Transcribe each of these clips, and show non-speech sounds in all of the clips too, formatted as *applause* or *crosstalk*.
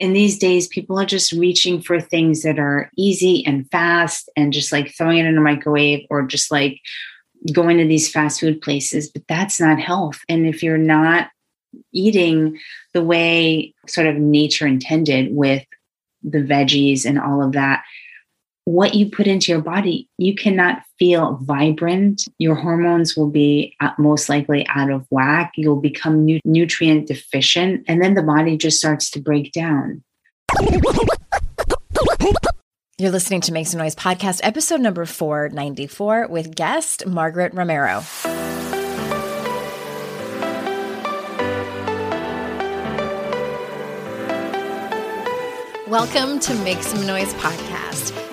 In these days, people are just reaching for things that are easy and fast and just like throwing it in a microwave or just like going to these fast food places. But that's not health. And if you're not eating the way sort of nature intended with the veggies and all of that, what you put into your body, you cannot feel vibrant. Your hormones will be uh, most likely out of whack. You'll become nu- nutrient deficient, and then the body just starts to break down. You're listening to Make Some Noise podcast, episode number 494, with guest Margaret Romero. Welcome to Make Some Noise podcast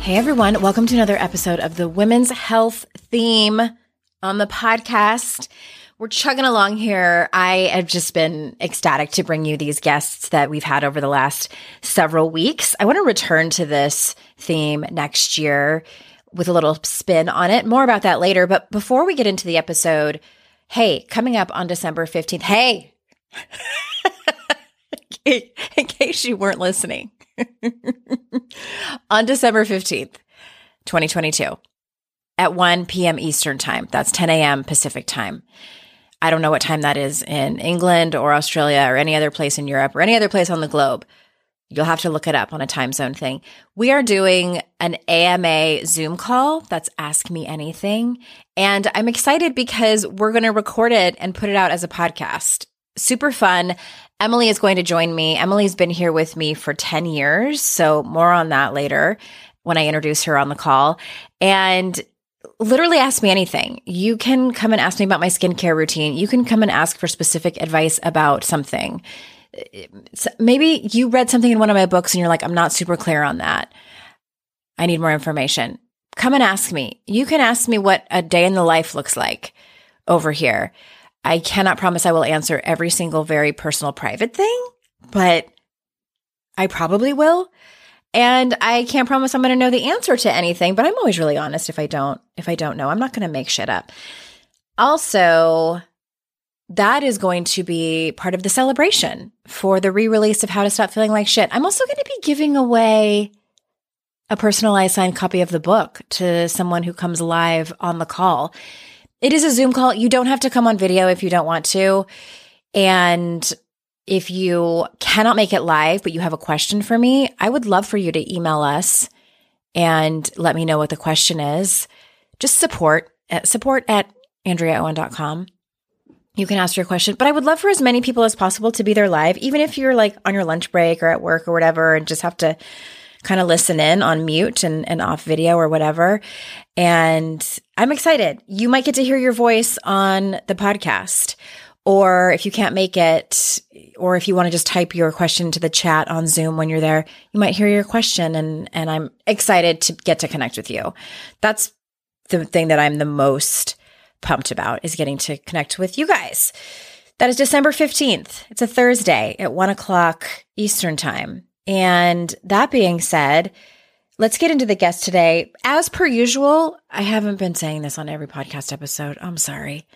Hey everyone, welcome to another episode of the Women's Health Theme on the podcast. We're chugging along here. I have just been ecstatic to bring you these guests that we've had over the last several weeks. I want to return to this theme next year with a little spin on it. More about that later. But before we get into the episode, hey, coming up on December 15th, hey, *laughs* in case you weren't listening, *laughs* on December 15th, 2022, at 1 p.m. Eastern Time. That's 10 a.m. Pacific Time. I don't know what time that is in England or Australia or any other place in Europe or any other place on the globe. You'll have to look it up on a time zone thing. We are doing an AMA Zoom call. That's Ask Me Anything. And I'm excited because we're going to record it and put it out as a podcast. Super fun. Emily is going to join me. Emily's been here with me for 10 years. So, more on that later when I introduce her on the call. And literally ask me anything. You can come and ask me about my skincare routine. You can come and ask for specific advice about something. Maybe you read something in one of my books and you're like, I'm not super clear on that. I need more information. Come and ask me. You can ask me what a day in the life looks like over here. I cannot promise I will answer every single very personal private thing, but I probably will. And I can't promise I'm going to know the answer to anything, but I'm always really honest if I don't if I don't know. I'm not going to make shit up. Also, that is going to be part of the celebration for the re-release of How to Stop Feeling Like Shit. I'm also going to be giving away a personalized signed copy of the book to someone who comes live on the call. It is a Zoom call. You don't have to come on video if you don't want to. And if you cannot make it live, but you have a question for me, I would love for you to email us and let me know what the question is. Just support at support at AndreaOwen.com. You can ask your question, but I would love for as many people as possible to be there live, even if you're like on your lunch break or at work or whatever, and just have to kind of listen in on mute and, and off video or whatever. And I'm excited. You might get to hear your voice on the podcast. Or if you can't make it, or if you want to just type your question to the chat on Zoom when you're there, you might hear your question and, and I'm excited to get to connect with you. That's the thing that I'm the most pumped about is getting to connect with you guys. That is December 15th. It's a Thursday at one o'clock Eastern time. And that being said, let's get into the guest today. As per usual, I haven't been saying this on every podcast episode. I'm sorry.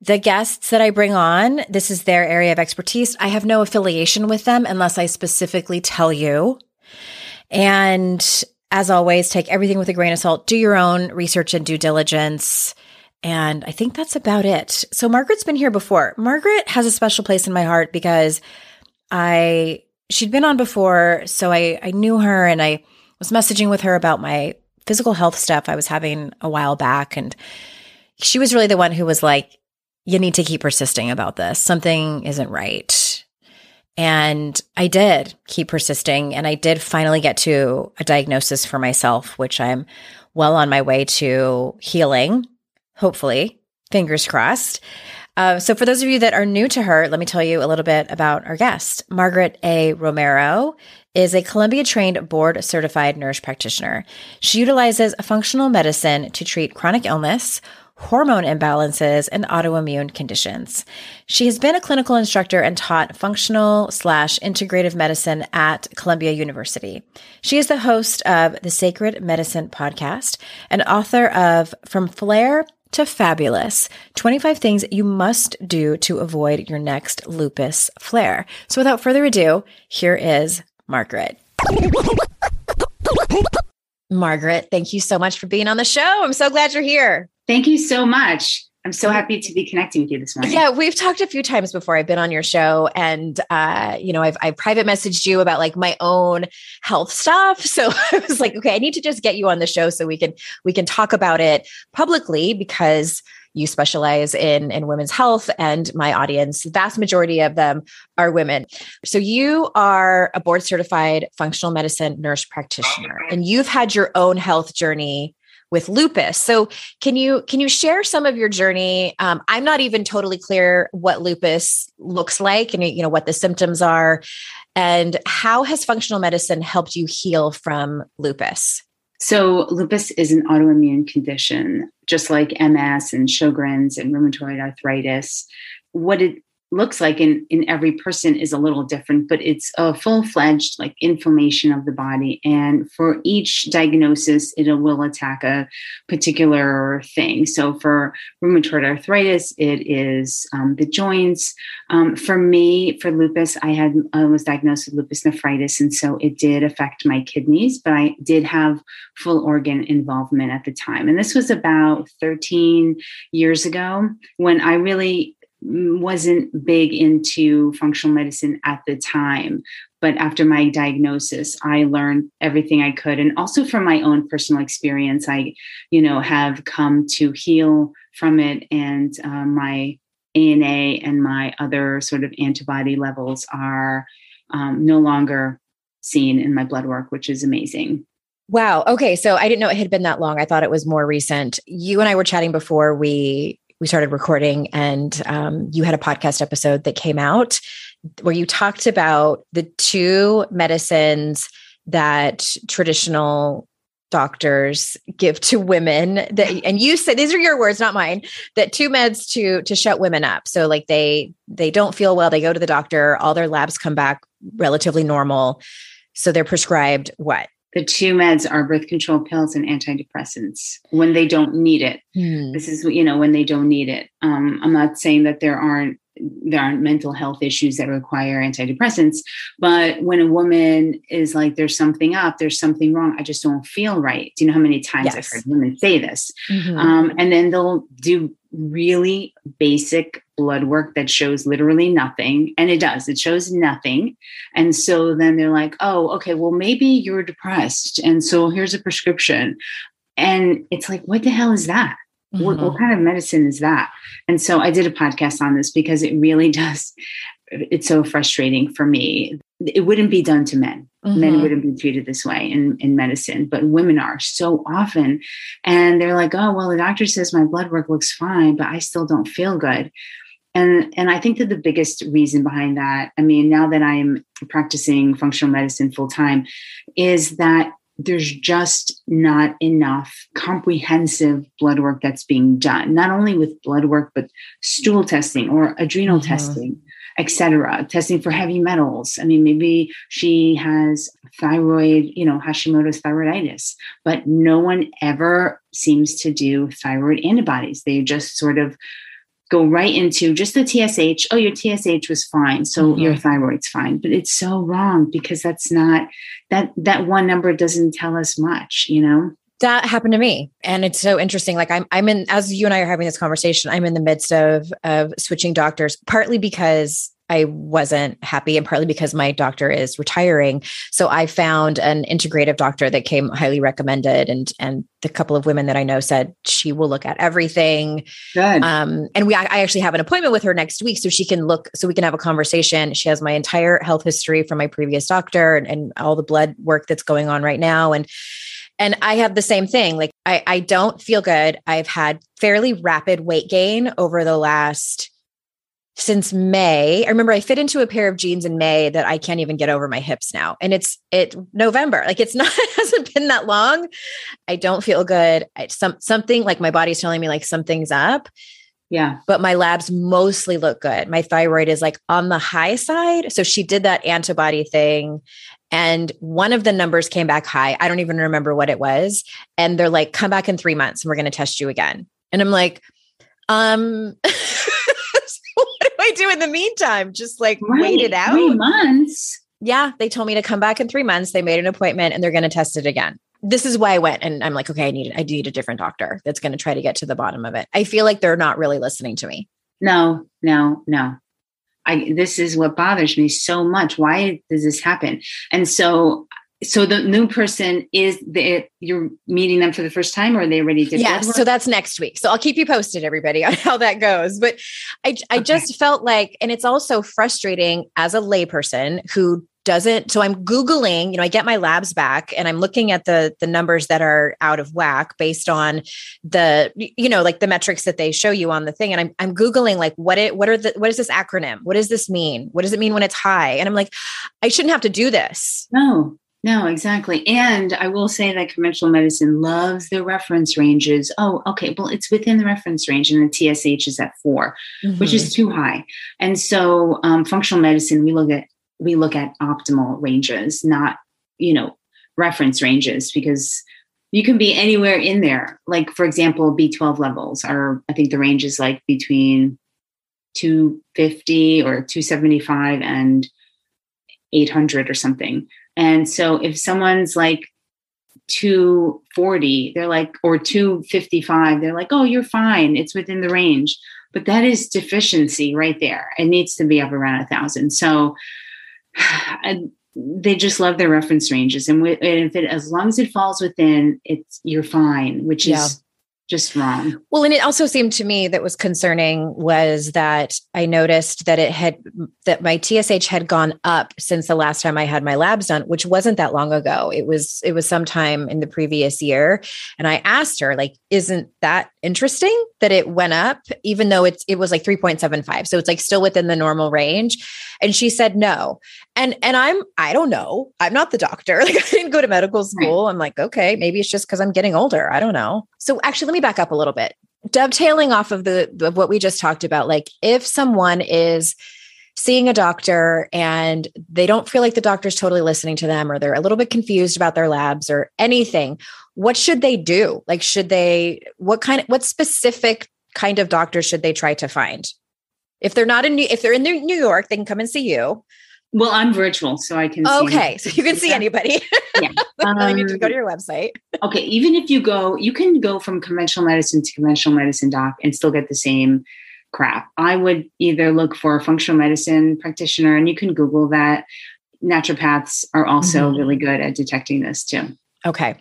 The guests that I bring on, this is their area of expertise. I have no affiliation with them unless I specifically tell you. And as always, take everything with a grain of salt. Do your own research and due diligence. And I think that's about it. So Margaret's been here before. Margaret has a special place in my heart because I she'd been on before, so I I knew her and I was messaging with her about my physical health stuff I was having a while back and she was really the one who was like you need to keep persisting about this. Something isn't right. And I did keep persisting and I did finally get to a diagnosis for myself, which I'm well on my way to healing, hopefully, fingers crossed. Uh, so, for those of you that are new to her, let me tell you a little bit about our guest. Margaret A. Romero is a Columbia trained board certified nurse practitioner. She utilizes functional medicine to treat chronic illness, hormone imbalances, and autoimmune conditions. She has been a clinical instructor and taught functional slash integrative medicine at Columbia University. She is the host of the Sacred Medicine podcast and author of From Flare to Fabulous 25 Things You Must Do to Avoid Your Next Lupus Flare. So without further ado, here is Margaret. Margaret, thank you so much for being on the show. I'm so glad you're here. Thank you so much. I'm so happy to be connecting with you this morning. Yeah, we've talked a few times before. I've been on your show, and uh, you know, I've I private messaged you about like my own health stuff. *laughs* So I was like, okay, I need to just get you on the show so we can we can talk about it publicly because you specialize in in women's health and my audience vast majority of them are women so you are a board certified functional medicine nurse practitioner and you've had your own health journey with lupus. So can you can you share some of your journey? Um, I'm not even totally clear what lupus looks like and you know what the symptoms are, and how has functional medicine helped you heal from lupus? So lupus is an autoimmune condition, just like MS and Sjogren's and rheumatoid arthritis. What it looks like in, in every person is a little different, but it's a full fledged like inflammation of the body. And for each diagnosis, it will attack a particular thing. So for rheumatoid arthritis, it is um, the joints. Um, for me, for lupus, I had I was diagnosed with lupus nephritis, and so it did affect my kidneys, but I did have full organ involvement at the time. And this was about 13 years ago when I really wasn't big into functional medicine at the time but after my diagnosis i learned everything i could and also from my own personal experience i you know have come to heal from it and uh, my ana and my other sort of antibody levels are um, no longer seen in my blood work which is amazing Wow. Okay. So I didn't know it had been that long. I thought it was more recent. You and I were chatting before we we started recording, and um, you had a podcast episode that came out where you talked about the two medicines that traditional doctors give to women that and you said these are your words not mine that two meds to to shut women up. So like they they don't feel well they go to the doctor all their labs come back relatively normal. So they're prescribed what the two meds are birth control pills and antidepressants when they don't need it. Hmm. This is, you know, when they don't need it. Um, I'm not saying that there aren't there aren't mental health issues that require antidepressants but when a woman is like there's something up there's something wrong i just don't feel right do you know how many times yes. i've heard women say this mm-hmm. um, and then they'll do really basic blood work that shows literally nothing and it does it shows nothing and so then they're like oh okay well maybe you're depressed and so here's a prescription and it's like what the hell is that mm-hmm. what, what mm-hmm. kind of medicine is that and so i did a podcast on this because it really *laughs* does it's so frustrating for me. It wouldn't be done to men. Mm-hmm. men wouldn't be treated this way in, in medicine but women are so often. And they're like oh well the doctor says my blood work looks fine but i still don't feel good. And and I think that the biggest reason behind that, I mean, now that I'm practicing functional medicine full time, is that there's just not enough comprehensive blood work that's being done, not only with blood work, but stool testing or adrenal mm-hmm. testing, etc. Testing for heavy metals. I mean, maybe she has thyroid, you know, Hashimoto's thyroiditis, but no one ever seems to do thyroid antibodies. They just sort of go right into just the TSH. Oh, your TSH was fine, so mm-hmm. your thyroid's fine. But it's so wrong because that's not that that one number doesn't tell us much, you know. That happened to me, and it's so interesting. Like I'm, I'm in as you and I are having this conversation. I'm in the midst of of switching doctors, partly because I wasn't happy, and partly because my doctor is retiring. So I found an integrative doctor that came highly recommended, and and the couple of women that I know said she will look at everything. Good. Um, and we, I actually have an appointment with her next week, so she can look, so we can have a conversation. She has my entire health history from my previous doctor, and, and all the blood work that's going on right now, and and I have the same thing. Like I, I don't feel good. I've had fairly rapid weight gain over the last since May. I remember I fit into a pair of jeans in May that I can't even get over my hips now. And it's it November. Like it's *laughs* not it hasn't been that long. I don't feel good. I, some something like my body's telling me like something's up. Yeah. But my labs mostly look good. My thyroid is like on the high side. So she did that antibody thing and one of the numbers came back high. I don't even remember what it was. And they're like, come back in 3 months and we're going to test you again. And I'm like, um *laughs* what do I do in the meantime? Just like right. wait it out. Three months. Yeah, they told me to come back in three months. They made an appointment and they're going to test it again. This is why I went and I'm like, okay, I need I need a different doctor that's going to try to get to the bottom of it. I feel like they're not really listening to me. No, no, no. I this is what bothers me so much. Why does this happen? And so so the new person is the you're meeting them for the first time or they already did yes so that's next week so i'll keep you posted everybody *laughs* on how that goes but i i okay. just felt like and it's also frustrating as a layperson who doesn't so i'm googling you know i get my labs back and i'm looking at the the numbers that are out of whack based on the you know like the metrics that they show you on the thing and i'm i'm googling like what it what are the what is this acronym what does this mean what does it mean when it's high and i'm like i shouldn't have to do this no no, exactly. And I will say that conventional medicine loves the reference ranges. Oh, okay. Well, it's within the reference range, and the TSH is at 4 mm-hmm. which is mm-hmm. too high. And so, um, functional medicine, we look at we look at optimal ranges, not you know reference ranges, because you can be anywhere in there. Like for example, B12 levels are. I think the range is like between 250 or 275 and 800 or something and so if someone's like 240, they're like, or 255, they're like, oh, you're fine. It's within the range. But that is deficiency right there. It needs to be up around a thousand. So *sighs* they just love their reference ranges. And if it, as long as it falls within, it's, you're fine, which yeah. is just wrong. Well, and it also seemed to me that was concerning was that I noticed that it had that my TSH had gone up since the last time I had my labs done, which wasn't that long ago. It was it was sometime in the previous year, and I asked her like, "Isn't that interesting that it went up even though it's it was like 3.75 so it's like still within the normal range. And she said no. And and i'm i don't know. I'm not the doctor. *laughs* Like i didn't go to medical school. Right. i'm like okay maybe it's just because i'm getting older. I don't know. So actually let me back up a little bit. Dovetailing off of the of what we just talked about like if someone is seeing a doctor and they don't feel like the doctor's totally listening to them or they're a little bit confused about their labs or anything what should they do? Like should they what kind of what specific kind of doctor should they try to find? If they're not in new if they're in new york they can come and see you well i'm virtual so i can okay so you can see anybody *laughs* yeah *laughs* um, you need to go to your website okay even if you go you can go from conventional medicine to conventional medicine doc and still get the same crap i would either look for a functional medicine practitioner and you can google that naturopaths are also mm-hmm. really good at detecting this too Okay.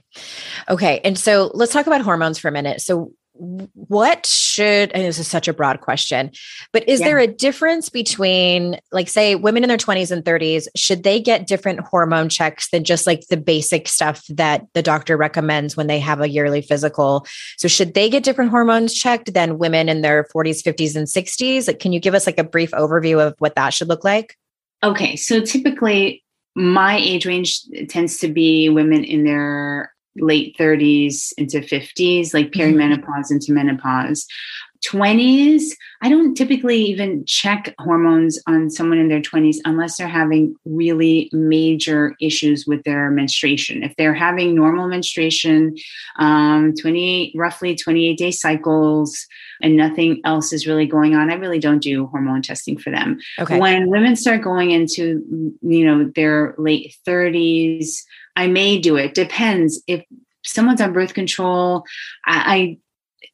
Okay. And so let's talk about hormones for a minute. So what should and this is such a broad question but is yeah. there a difference between like say women in their 20s and 30s should they get different hormone checks than just like the basic stuff that the doctor recommends when they have a yearly physical? So should they get different hormones checked than women in their 40s 50s and 60s like, can you give us like a brief overview of what that should look like? Okay so typically my age range tends to be women in their late 30s into 50s, like mm-hmm. perimenopause into menopause. 20s, I don't typically even check hormones on someone in their 20s unless they're having really major issues with their menstruation. If they're having normal menstruation, um, 28, roughly 28 day cycles, and nothing else is really going on, I really don't do hormone testing for them. Okay. When women start going into, you know, their late 30s, I may do it. Depends. If someone's on birth control, I, I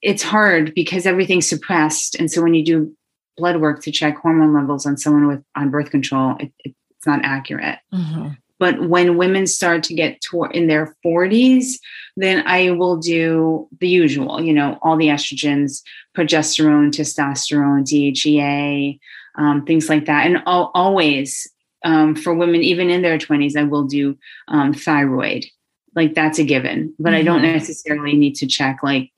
it's hard because everything's suppressed. And so when you do blood work to check hormone levels on someone with on birth control, it, it, it's not accurate. Mm-hmm. But when women start to get to in their 40s, then I will do the usual, you know, all the estrogens, progesterone, testosterone, DHEA, um, things like that. And I'll, always um, for women, even in their 20s, I will do um, thyroid. Like that's a given, but mm-hmm. I don't mm-hmm. necessarily need to check like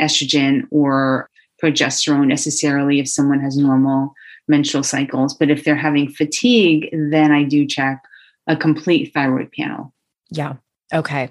estrogen or progesterone necessarily if someone has normal menstrual cycles. But if they're having fatigue, then I do check a complete thyroid panel. Yeah. Okay.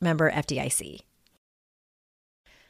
member FDIC.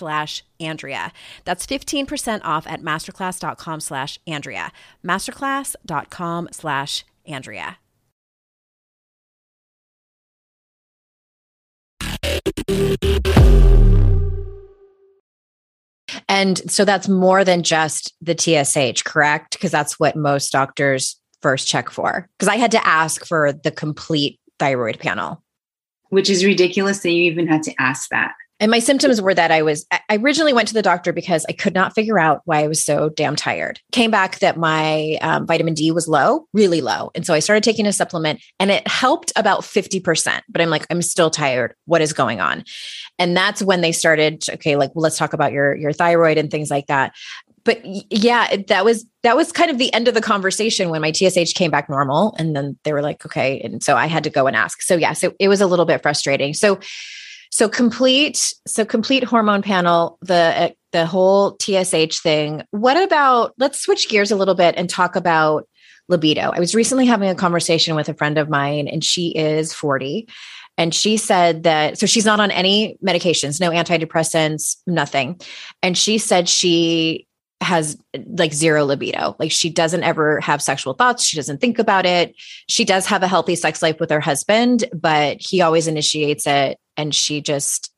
slash Andrea. That's 15% off at masterclass.com slash Andrea. Masterclass.com slash Andrea. And so that's more than just the TSH, correct? Because that's what most doctors first check for. Because I had to ask for the complete thyroid panel. Which is ridiculous that you even had to ask that. And my symptoms were that I was, I originally went to the doctor because I could not figure out why I was so damn tired. Came back that my um, vitamin D was low, really low. And so I started taking a supplement and it helped about 50%. But I'm like, I'm still tired. What is going on? And that's when they started, okay, like, well, let's talk about your, your thyroid and things like that. But yeah, that was, that was kind of the end of the conversation when my TSH came back normal. And then they were like, okay. And so I had to go and ask. So yeah, so it was a little bit frustrating. So, So complete, so complete hormone panel, the uh, the whole TSH thing. What about let's switch gears a little bit and talk about libido. I was recently having a conversation with a friend of mine and she is 40 and she said that so she's not on any medications, no antidepressants, nothing. And she said she has like zero libido. Like she doesn't ever have sexual thoughts. She doesn't think about it. She does have a healthy sex life with her husband, but he always initiates it and she just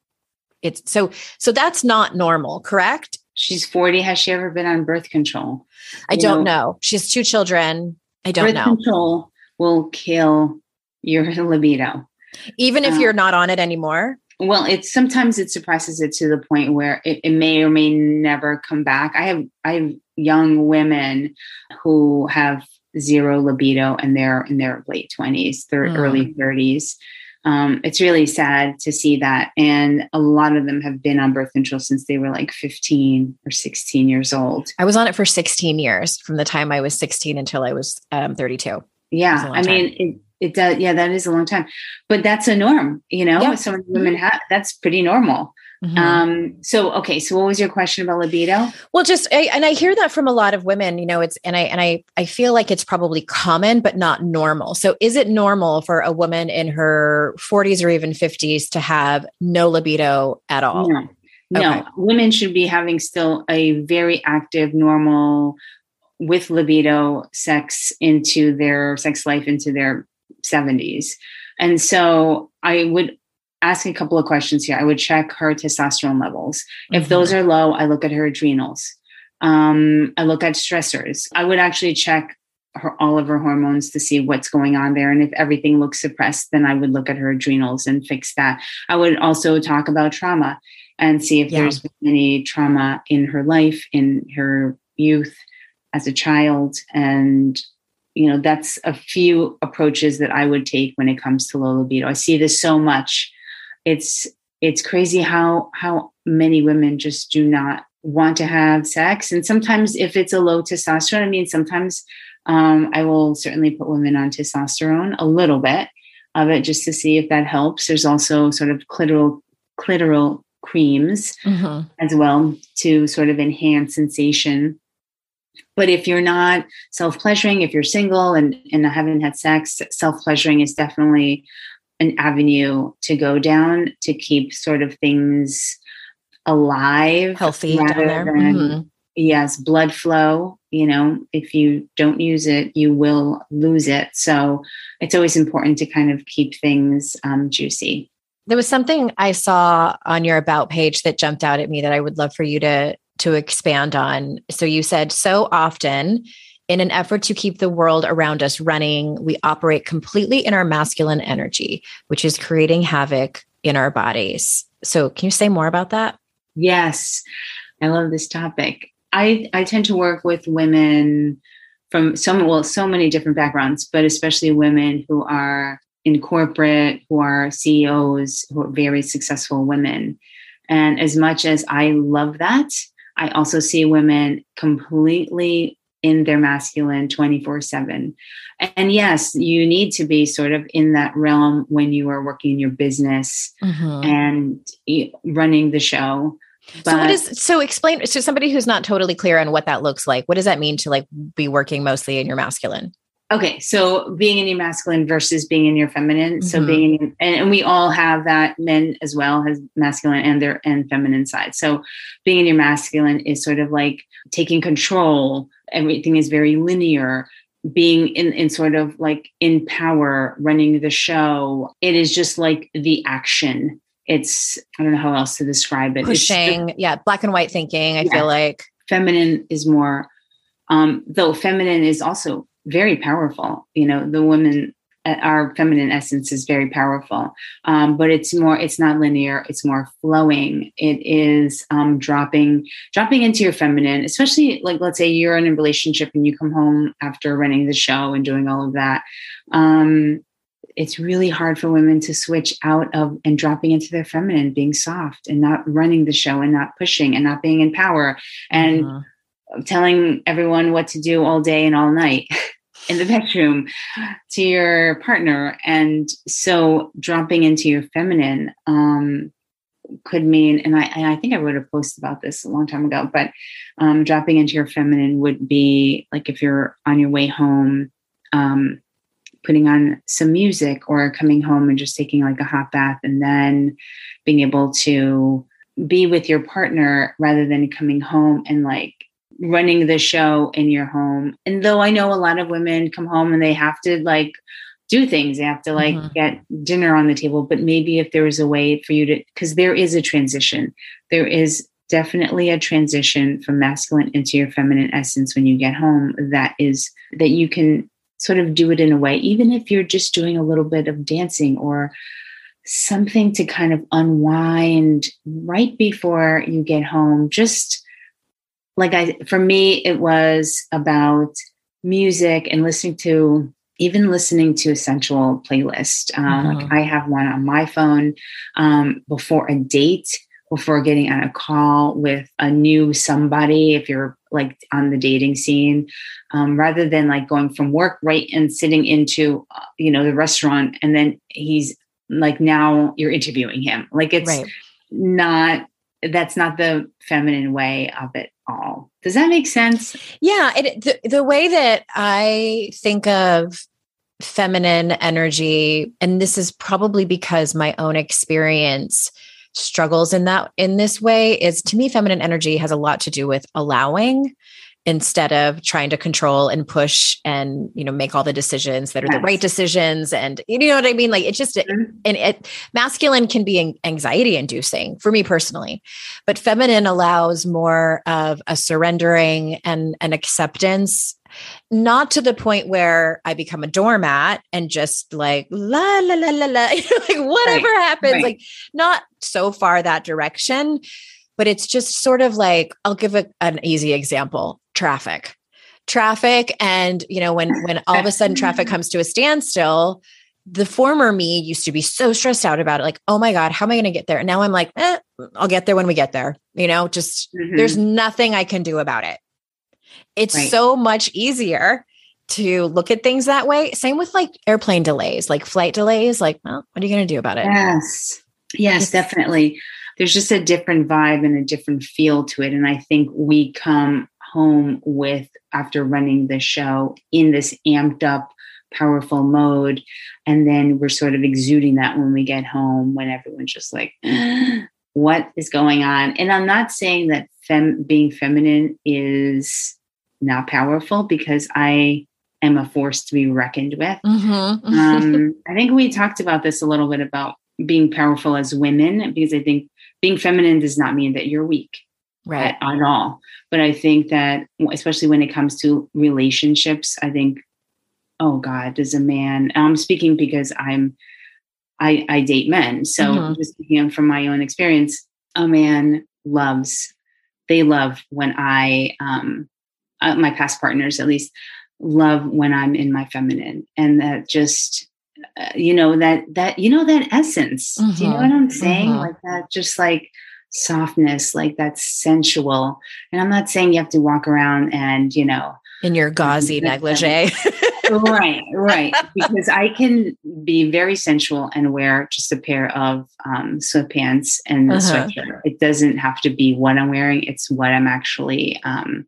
it's so so that's not normal, correct? She's 40. Has she ever been on birth control? I you don't know. know. She has two children. I don't know. birth know. Control will kill your libido. Even if uh, you're not on it anymore? Well, it's sometimes it suppresses it to the point where it, it may or may never come back. I have I have young women who have zero libido and they're in their late 20s, their mm. early 30s. Um, it's really sad to see that. And a lot of them have been on birth control since they were like 15 or 16 years old. I was on it for 16 years from the time I was 16 until I was um, 32. Yeah. I mean, it, it does. Yeah, that is a long time, but that's a norm, you know, yeah. so many women have, that's pretty normal. Mm-hmm. Um, so okay, so what was your question about libido? Well, just I, and I hear that from a lot of women, you know, it's and I and I I feel like it's probably common but not normal. So is it normal for a woman in her 40s or even 50s to have no libido at all? No. No, okay. women should be having still a very active, normal, with libido sex into their sex life into their 70s. And so I would ask a couple of questions here. I would check her testosterone levels. Mm-hmm. If those are low, I look at her adrenals. Um, I look at stressors. I would actually check her all of her hormones to see what's going on there. And if everything looks suppressed, then I would look at her adrenals and fix that. I would also talk about trauma and see if yeah. there's any trauma in her life, in her youth as a child, and you know that's a few approaches that i would take when it comes to low libido i see this so much it's it's crazy how how many women just do not want to have sex. And sometimes if it's a low testosterone i mean sometimes um, i will certainly put women on testosterone a little bit of it just to see if that helps. There's also sort of clitoral clitoral creams mm-hmm. as well to sort of enhance sensation. But if you're not self pleasuring, if you're single and, and haven't had sex, self pleasuring is definitely an avenue to go down to keep sort of things alive, healthy rather than mm-hmm. yes, blood flow. You know, if you don't use it, you will lose it. So it's always important to kind of keep things um, juicy. There was something I saw on your about page that jumped out at me that I would love for you to to expand on. So you said so often in an effort to keep the world around us running, we operate completely in our masculine energy, which is creating havoc in our bodies. So can you say more about that? Yes. I love this topic. I, I tend to work with women from some well so many different backgrounds, but especially women who are in corporate, who are CEOs, who are very successful women. And as much as I love that, I also see women completely in their masculine 24 7. And yes, you need to be sort of in that realm when you are working in your business mm-hmm. and running the show. But, so what is so explain so somebody who's not totally clear on what that looks like what does that mean to like be working mostly in your masculine Okay, so being in your masculine versus being in your feminine. Mm-hmm. So being in, and, and, we all have that. Men as well has masculine and their and feminine side. So being in your masculine is sort of like taking control. Everything is very linear. Being in in sort of like in power, running the show. It is just like the action. It's I don't know how else to describe it. Pushing, the, yeah, black and white thinking. I yeah. feel like feminine is more. Um, though feminine is also very powerful. You know, the woman, our feminine essence is very powerful, um, but it's more, it's not linear. It's more flowing. It is um, dropping, dropping into your feminine, especially like, let's say you're in a relationship and you come home after running the show and doing all of that. Um, it's really hard for women to switch out of and dropping into their feminine, being soft and not running the show and not pushing and not being in power and uh-huh telling everyone what to do all day and all night *laughs* in the bedroom to your partner. And so dropping into your feminine um, could mean, and I, I think I wrote a post about this a long time ago, but um, dropping into your feminine would be like if you're on your way home, um, putting on some music or coming home and just taking like a hot bath and then being able to be with your partner rather than coming home and like running the show in your home. And though I know a lot of women come home and they have to like do things, they have to like mm-hmm. get dinner on the table, but maybe if there was a way for you to, because there is a transition, there is definitely a transition from masculine into your feminine essence when you get home that is that you can sort of do it in a way, even if you're just doing a little bit of dancing or something to kind of unwind right before you get home. Just like I, for me, it was about music and listening to even listening to a sensual playlist. Um, mm-hmm. Like I have one on my phone um, before a date, before getting on a call with a new somebody. If you're like on the dating scene, um, rather than like going from work right and sitting into uh, you know the restaurant and then he's like now you're interviewing him like it's right. not that's not the feminine way of it all. Does that make sense? Yeah it, the, the way that i think of feminine energy and this is probably because my own experience struggles in that in this way is to me feminine energy has a lot to do with allowing instead of trying to control and push and you know make all the decisions that are yes. the right decisions and you know what i mean like it's just mm-hmm. and it masculine can be anxiety inducing for me personally but feminine allows more of a surrendering and an acceptance not to the point where I become a doormat and just like la la la la la, *laughs* like whatever right. happens, right. like not so far that direction, but it's just sort of like I'll give a, an easy example traffic traffic and you know when when all of a sudden traffic *laughs* comes to a standstill the former me used to be so stressed out about it like oh my god how am i going to get there and now i'm like eh, i'll get there when we get there you know just mm-hmm. there's nothing i can do about it it's right. so much easier to look at things that way same with like airplane delays like flight delays like well what are you going to do about it yes yes definitely there's just a different vibe and a different feel to it. And I think we come home with, after running the show, in this amped up, powerful mode. And then we're sort of exuding that when we get home, when everyone's just like, *gasps* what is going on? And I'm not saying that fem- being feminine is not powerful because I am a force to be reckoned with. Mm-hmm. *laughs* um, I think we talked about this a little bit about being powerful as women because I think being feminine does not mean that you're weak right at, at, all but i think that especially when it comes to relationships i think oh god does a man i'm speaking because i'm i i date men so mm-hmm. just speaking from my own experience a man loves they love when i um uh, my past partners at least love when i'm in my feminine and that just uh, you know that that you know that essence mm-hmm. do you know what i'm saying mm-hmm. like that just like softness like that's sensual. And i'm not saying you have to walk around and you know in your gauzy negligee. *laughs* Right right. Because i can be very sensual and wear just a pair of um, sweatpants and uh-huh. sweatshirt. It doesn't have to be what i'm wearing. It's what i'm actually um,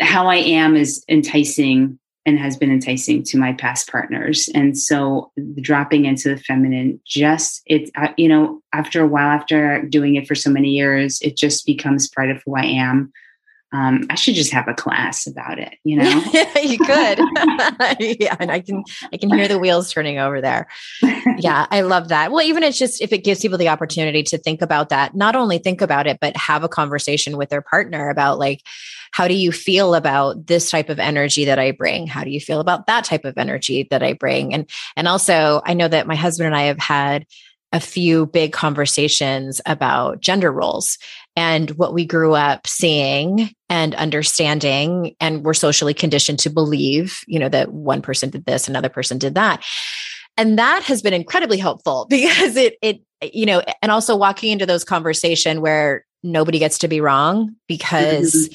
how i am is enticing and has been enticing to my past partners. And so dropping into the feminine, just it, you know, after a while, after doing it for so many years, it just becomes part of who I am. Um, I should just have a class about it, you know. *laughs* you could, *laughs* yeah, and I can I can hear the wheels turning over there. *laughs* Yeah, I love that. Well, even it's just if it gives people the opportunity to think about that, not only think about it, but have a conversation with their partner about like, how do you feel about this type of energy that I bring? How do you feel about that type of energy that I bring? And and also, I know that my husband and I have had a few big conversations about gender roles and what we grew up seeing and understanding and we're socially conditioned to believe you know that one person did this another person did that. And that has been incredibly helpful *laughs* because it it you know and also walking into those conversation where nobody gets to be wrong because mm-hmm.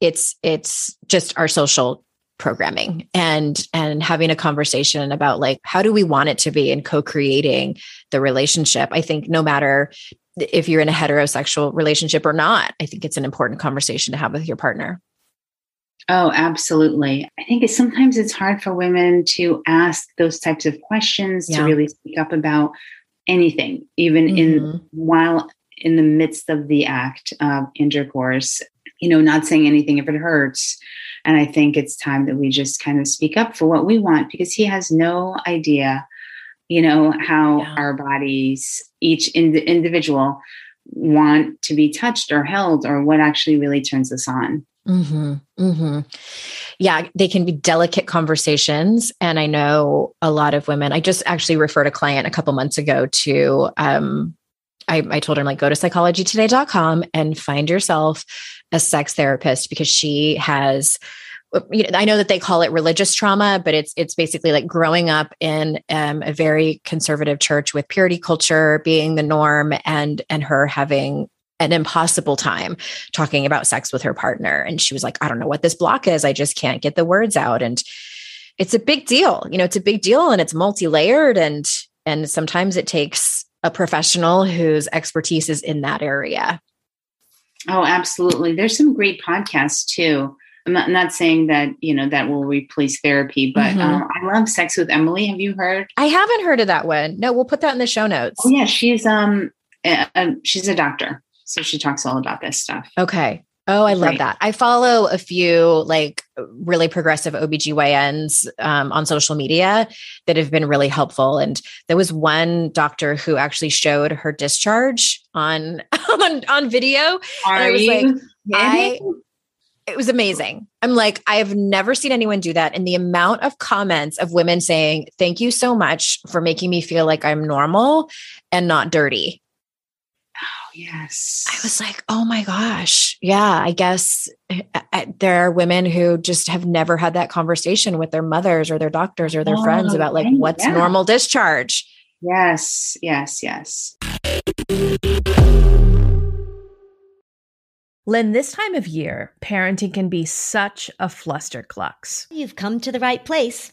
it's it's just our social programming and and having a conversation about like how do we want it to be and co-creating the relationship i think no matter if you're in a heterosexual relationship or not i think it's an important conversation to have with your partner Oh, absolutely. I think it's, sometimes it's hard for women to ask those types of questions yeah. to really speak up about anything, even mm-hmm. in while in the midst of the act of intercourse. You know, not saying anything if it hurts. And I think it's time that we just kind of speak up for what we want because he has no idea, you know, how yeah. our bodies, each in- individual, want to be touched or held or what actually really turns us on. Mm-hmm, mm-hmm. Yeah, they can be delicate conversations. And I know a lot of women, I just actually referred a client a couple months ago to, um, I, I told her, like, go to psychologytoday.com and find yourself a sex therapist because she has you know, I know that they call it religious trauma, but it's it's basically like growing up in um, a very conservative church with purity culture being the norm, and and her having an impossible time talking about sex with her partner. And she was like, I don't know what this block is. I just can't get the words out. And it's a big deal. You know, it's a big deal and it's multi-layered and and sometimes it takes a professional whose expertise is in that area. Oh, absolutely. There's some great podcasts too. I'm not, I'm not saying that you know that will replace therapy, but mm-hmm. um, I love Sex with Emily. Have you heard? I haven't heard of that one. No, we'll put that in the show notes. Oh, yeah, she's um, a, a, she's a doctor. So she talks all about this stuff. Okay. Oh, I love right. that. I follow a few like really progressive OBGYNs um, on social media that have been really helpful. And there was one doctor who actually showed her discharge on *laughs* on, on video. Are and I was you like, I it was amazing. I'm like, I have never seen anyone do that. And the amount of comments of women saying, Thank you so much for making me feel like I'm normal and not dirty yes. I was like, oh my gosh. Yeah, I guess eh, eh, eh, there are women who just have never had that conversation with their mothers or their doctors or their oh, friends about like what's yeah. normal discharge. Yes, yes, yes. Lynn, this time of year, parenting can be such a flusterclux. You've come to the right place.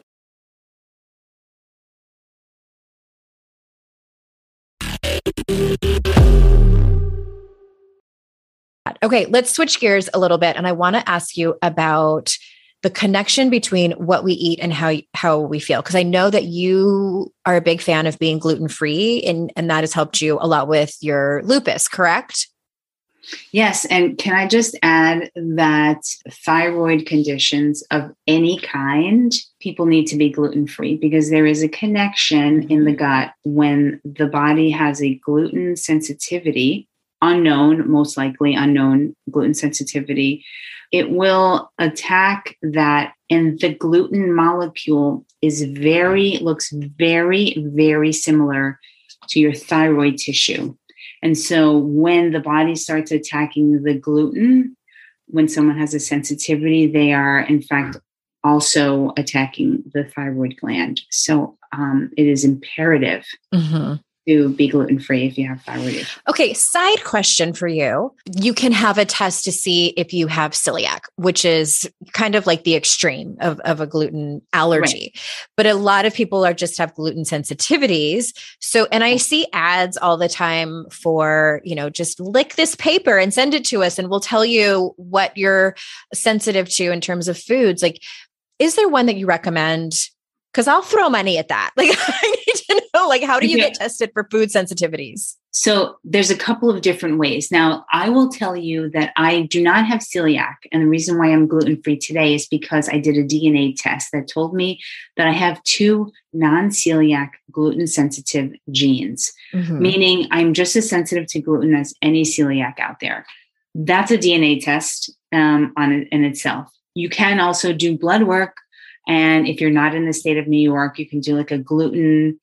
Okay, let's switch gears a little bit. And I want to ask you about the connection between what we eat and how how we feel because i know that you are a big fan of being gluten free and and that has helped you a lot with your lupus correct Yes. And can I just add that thyroid conditions of any kind, people need to be gluten free because there is a connection in the mm-hmm. gut when the body has a gluten sensitivity, unknown, most likely unknown gluten sensitivity. It will attack that, and the gluten molecule is very, looks very, very similar to your thyroid tissue. And so when the body starts attacking the gluten, when someone has a sensitivity, they are in fact also attacking the thyroid gland. So um, it is imperative mm-hmm to be gluten free if you have thyroid issues. Okay, side question for you. You can have a test to see if you have celiac, which is kind of like the extreme of, of a gluten allergy. Right. But a lot of people are just have gluten sensitivities. So, and I see ads all the time for, you know, just lick this paper and send it to us and we'll tell you what you're sensitive to in terms of foods. Like, is there one that you recommend because I'll throw money at that. *laughs* Like *laughs* to know, like, how do you get tested for food sensitivities? So there's a couple of different ways. Now, I will tell you that I do not have celiac. And the reason why I'm gluten free today is because I did a DNA test that told me that I have two non celiac gluten sensitive genes, mm-hmm. meaning I'm just as sensitive to gluten as any celiac out there. That's a DNA test um, on in itself. You can also do blood work and if you're not in the state of New York, you can do like a gluten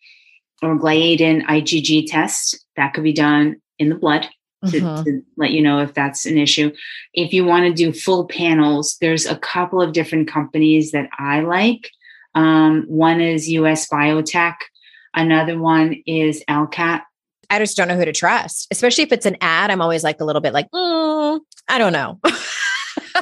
or gliadin IgG test. That could be done in the blood to, mm-hmm. to, let you know if that's an issue. If you want to do full panels, there's a couple of different companies that I like. Um, one is US BioTek, another one is ALCAT. I just don't know who to trust, especially if it's an ad. I'm always like a little bit like, mm, I don't know. *laughs*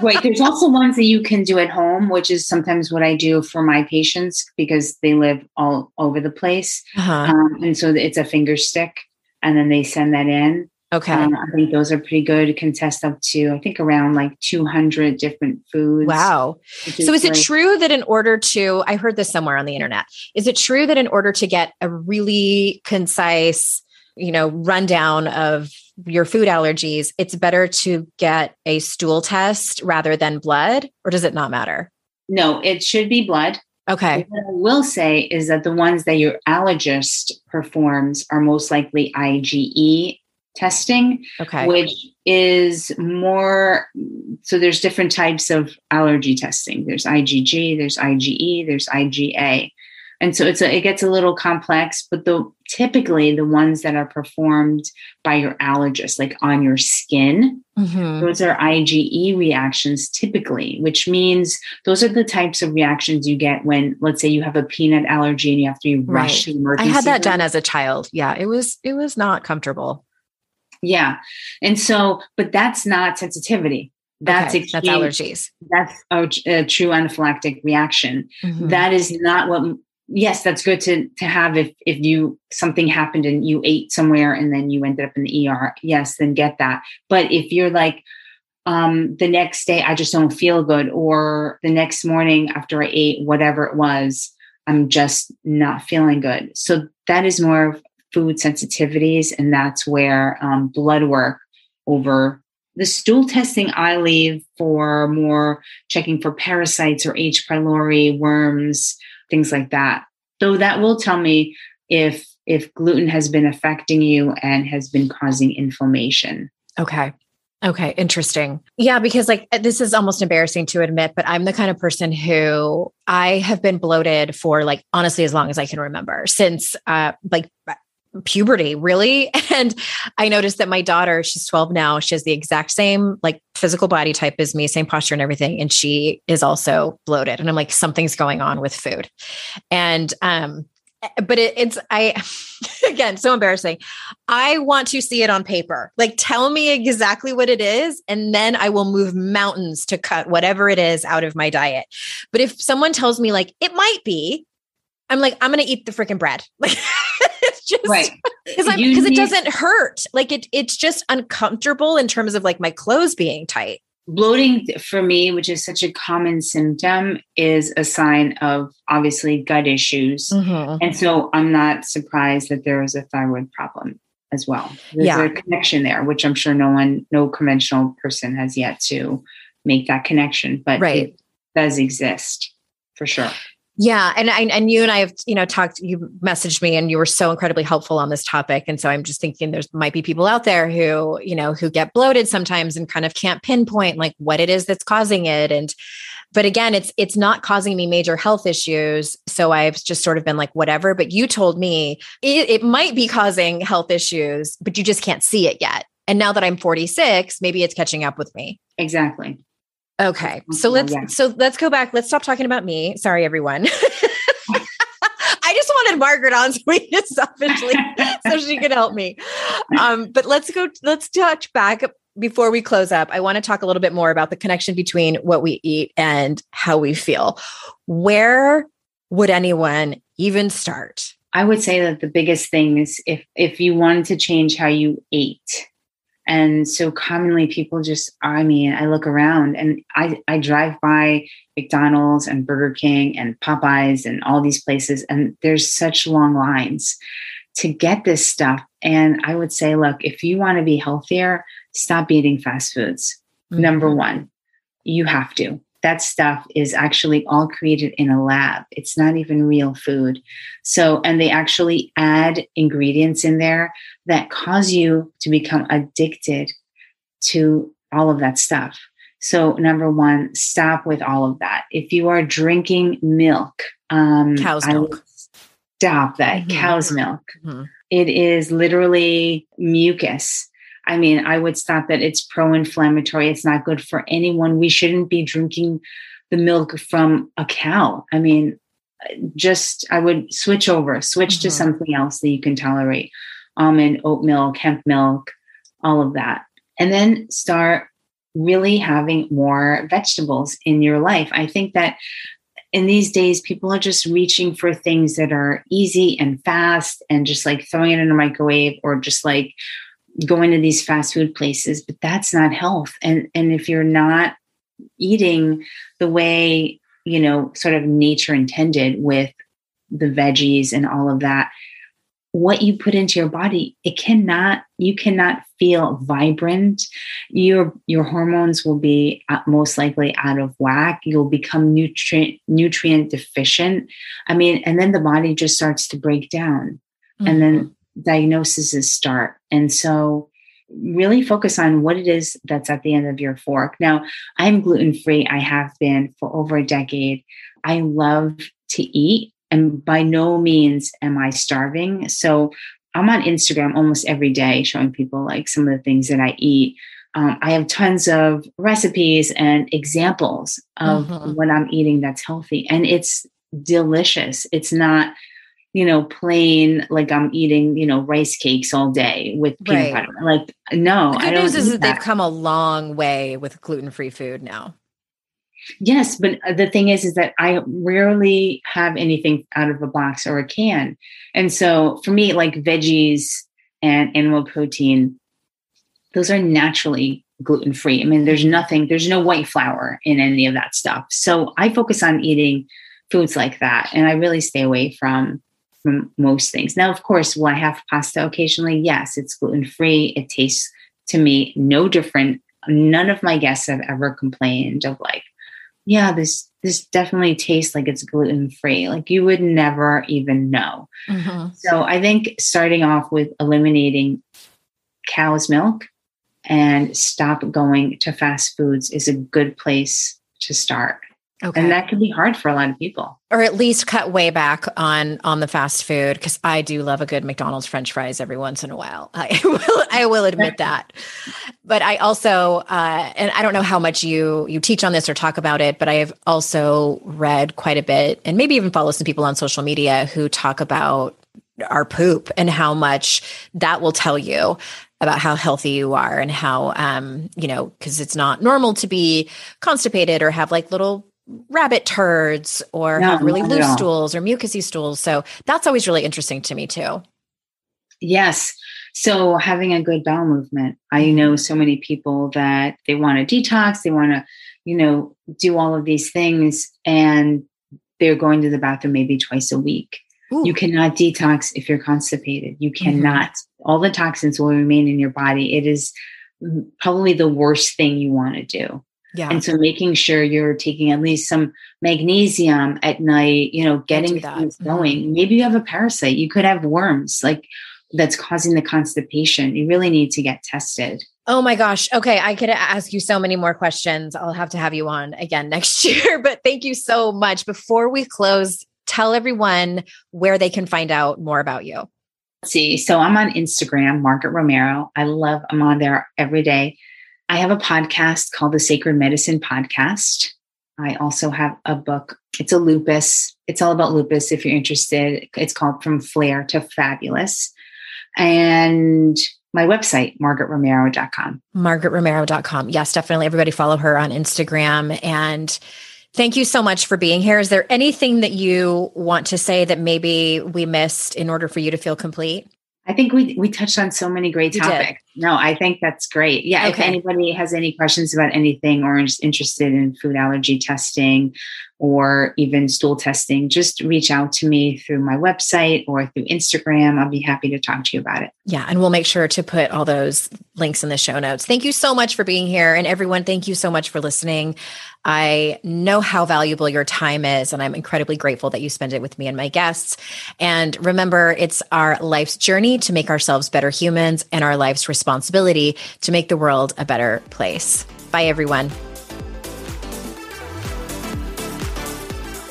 right. There's also ones that you can do at home, which is sometimes what I do for my patients because they live all over the place. Uh-huh. Um, and so it's a finger stick, and then they send that in. Okay. Um, I think those are pretty good. It can test up to, I think, around like 200 different foods. Wow. Is so, is it true that in order to, I heard this somewhere on the internet, is it true that in order to get a really concise, you know, rundown of your food allergies, it's better to get a stool test rather than blood, or does it not matter? No, it should be blood. Okay. What I will say is that the ones that your allergist performs are most likely IgE testing, okay. which is more so there's different types of allergy testing. There's IgG, there's IgE, there's IgA and so it's a, it gets a little complex but the typically the ones that are performed by your allergist like on your skin mm-hmm. those are ige reactions typically which means those are the types of reactions you get when let's say you have a peanut allergy and you have to rush right. to emergency i had that room. done as a child yeah it was it was not comfortable yeah and so but that's not sensitivity that's okay, that's allergies. That's a, a true anaphylactic reaction. Mm-hmm. That is not what yes, that's good to to have if if you something happened and you ate somewhere and then you ended up in the ER. Yes, then get that. But if you're like um, the next day I just don't feel good, or the next morning after I ate whatever it was, I'm just not feeling good. So that is more of food sensitivities, and that's where um, blood work over the stool testing I leave for more checking for parasites or H. pylori, worms, things like that. Though that will tell me if if gluten has been affecting you and has been causing inflammation. Okay. Okay, interesting. Yeah, because like this is almost embarrassing to admit, but I'm the kind of person who I have been bloated for like honestly as long as I can remember since uh like puberty, really. *laughs* And I noticed that my daughter, she's 12 now, she has the exact same like physical body type as me, same posture and everything. And she is also bloated. And I'm like, something's going on with food. And, um, but it, it's I *laughs* again so embarrassing. I want to see it on paper. Like tell me exactly what it is and then I will move mountains to cut whatever it is out of my diet. But if someone tells me like it might be, I'm like I'm to eat the freaking bread. *laughs* Like *laughs* just right *laughs* because because it doesn't hurt. Like it it's just uncomfortable in terms of like my clothes being tight. bloating for me, which is such a common symptom, is a sign of obviously gut issues. Mhm. And so I'm not surprised that there is a thyroid problem as well. There's Yeah. a connection there, which I'm sure no one, no conventional person has yet to make that connection, but Right. it does exist for sure. Yeah, and I, and you and I have you know talked. You messaged me, and you were so incredibly helpful on this topic. And so I'm just thinking, there's might be people out there who you know who get bloated sometimes and kind of can't pinpoint like what it is that's causing it. And but again, it's it's not causing me major health issues. So I've just sort of been like whatever. But you told me it, it might be causing health issues, but you just can't see it yet. And now that I'm 46, maybe it's catching up with me. Exactly. Okay. So let's yeah. so let's go back. Let's stop talking about me. Sorry, everyone. *laughs* I just wanted Margaret on *laughs* so we could selfishly so she could help me. Um, but let's go, let's touch back before we close up. I want to talk a little bit more about the connection between what we eat and how we feel. Where would anyone even start? I would say that the biggest thing is if if you wanted to change how you ate. And so commonly people just I mean, I look around and I I drive by McDonald's and Burger King and Popeyes and all these places and there's such long lines to get this stuff and I would say look, if you want to be healthier, stop eating fast foods. Number mm-hmm. 1. You have to. That stuff is actually all created in a lab. It's not even real food. So, and they actually add ingredients in there that cause you to become addicted to all of that stuff. So, number one, stop with all of that. If you are drinking milk, um, Cow's milk. stop that. Mhm. Cow's milk. Mhm. It is literally mucus. I mean, I would stop that. It's pro inflammatory. It's not good for anyone. We shouldn't be drinking the milk from a cow. I mean, just I would switch over, switch to Mhm. something else that you can tolerate almond, oat milk, hemp milk, all of that. And then start really having more vegetables in your life. I think that in these days, people are just reaching for things that are easy and fast and just like throwing it in a microwave or just like going to these fast food places, but that's not health. And and if you're not eating the way, you know, sort of nature intended with the veggies and all of that, what you put into your body, it cannot, you cannot feel vibrant. Your your hormones will be uh, most likely out of whack. You'll become nutrient nutrient deficient. I mean, and then the body just starts to break down and then diagnoses start. And so really focus on what it is that's at the end of your fork. Now, I'm gluten free. I have been for over a decade. I love to eat, and by no means am I starving. So I'm on Instagram almost every day showing people like some of the things that I eat. Um, I have tons of recipes and examples of Mhm. what I'm eating that's healthy, and it's delicious. It's not you know, plain like I'm eating, you know, rice cakes all day with peanut Right. butter. Like, no, The I good news is that they've come a long way with gluten free food now. Yes, but uh, the thing is, is that I rarely have anything out of a box or a can, and so for me, like veggies and animal protein, those are naturally gluten free. I mean, there's nothing, there's no white flour in any of that stuff. So I focus on eating foods like that, and I really stay away from from most things. Now, of course, will I have pasta occasionally? Yes, it's gluten free. It tastes to me no different. None of my guests have ever complained of like, yeah, this this definitely tastes like it's gluten free. Like you would never even know. Mm-hmm. So I think starting off with eliminating cow's milk and stop going to fast foods is a good place to start. Okay. And that can be hard for a lot of people. or at least cut way back on on the fast food because I do love a good McDonald's French fries every once in a while. *laughs* I will I will admit that, but I also uh, and I don't know how much you you teach on this or talk about it, but I have also read quite a bit and maybe even follow some people on social media who talk about our poop and how much that will tell you about how healthy you are and how um you know because it's not normal to be constipated or have like little rabbit turds or No, have really loose stools or mucousy stools so that's always really interesting to me too Yes. So having a good bowel movement. I mm-hmm. know so many people that they want to detox, they want to, you know, do all of these things and they're going to the bathroom maybe twice a week. Ooh. You cannot detox if you're constipated. You mm-hmm. cannot. All the toxins will remain in your body. It is probably the worst thing you want to do. Yeah. And so making sure you're taking at least some magnesium at night, you know, getting things Mhm. going. Maybe you have a parasite. You could have worms like that's causing the constipation. You really need to get tested. Oh my gosh. Okay. I could ask you so many more questions. I'll have to have you on again *laughs* next year, but thank you so much. Before we close, tell everyone where they can find out more about you. Let's see. So I'm on Instagram, Margaret Romero. I love, I'm on there every day. I have a podcast called the Sacred Medicine Podcast. I also have a book. It's a lupus. It's all about lupus if you're interested. It's called From Flare to Fabulous. And my website, margaretromero.com. margaretromero.com. Yes, definitely. Everybody follow her on Instagram. And thank you so much for being here. Is there anything that you want to say that maybe we missed in order for you to feel complete? I think we we touched on so many great topics. No, I think that's great. Yeah, if anybody has any questions about anything or is interested in food allergy testing or even stool testing, just reach out to me through my website or through Instagram. I'll be happy to talk to you about it. Yeah. And we'll make sure to put all those links in the show notes. Thank you so much for being here. And everyone, thank you so much for listening. I know how valuable your time is, and I'm incredibly grateful that you spend it with me and my guests. And remember, it's our life's journey to make ourselves better humans and our life's responsibility to make the world a better place. Bye, everyone.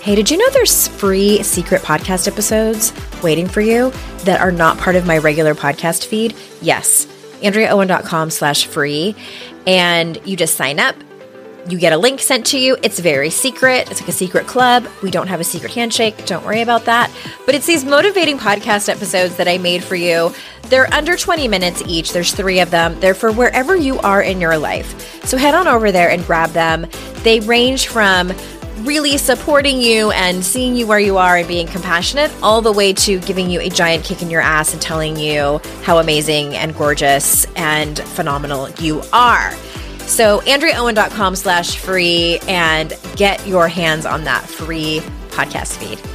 Hey, did you know there's free secret podcast episodes waiting for you that are not part of my regular podcast feed? Yes, AndreaOwen.com slash free. And you just sign up. You get a link sent to you. It's very secret. It's like a secret club. We don't have a secret handshake. Don't worry about that. But it's these motivating podcast episodes that I made for you. They're under 20 minutes each. There's three of them. They're for wherever you are in your life. So head on over there and grab them. They range from really supporting you and seeing you where you are and being compassionate, all the way to giving you a giant kick in your ass and telling you how amazing and gorgeous and phenomenal you are. So AndreaOwen.com slash free and get your hands on that free podcast feed.